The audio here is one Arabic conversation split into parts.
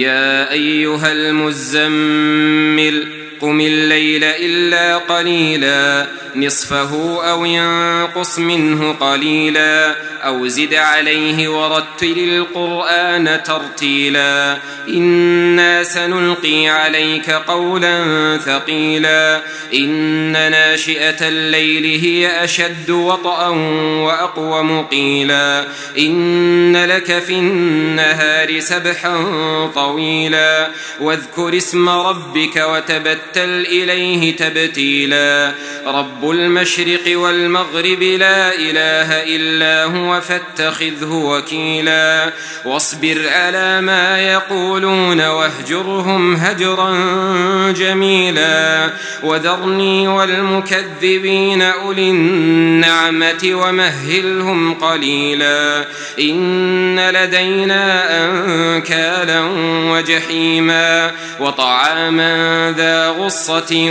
يا أيها المزمل قم الليل إلا قليلا نصفه أو ينقص منه قليلا أو زد عليه ورتل القرآن ترتيلا. إنا سنلقي عليك قولا ثقيلا. إن ناشئة الليل هي أشد وطأ وأقوم قيلا إن لك في النهار سبحا طويلا. واذكر اسم ربك وتبتل إليه تبتيلا. رب المشرق والمغرب لا إله إلا هو فاتخذه وكيلا. واصبر على ما يقولون واهجرهم هجرا جميلا. وذرني والمكذبين أولي النعمة ومهلهم قليلا. إن لدينا أنكالا وجحيما. وطعاما ذا غصة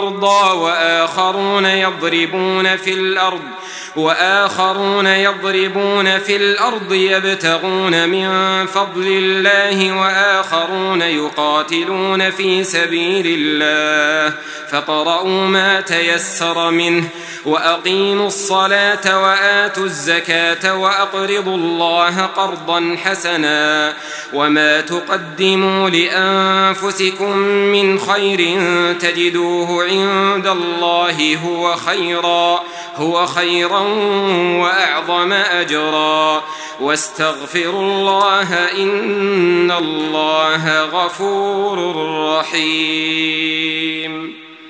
مرضى وآخرون يضربون في الأرض وآخرون يضربون في الأرض يبتغون من فضل الله وآخرون يقاتلون في سبيل الله فقرؤوا ما تيسر منه وأقيموا الصلاة وآتوا الزكاة وأقرضوا الله قرضا حسنا وما تقدموا لأنفسكم من خير تجدوه عند الله هو خيرا هو خيرا وأعظم أجرا. واستغفروا الله إن الله غفور رحيم.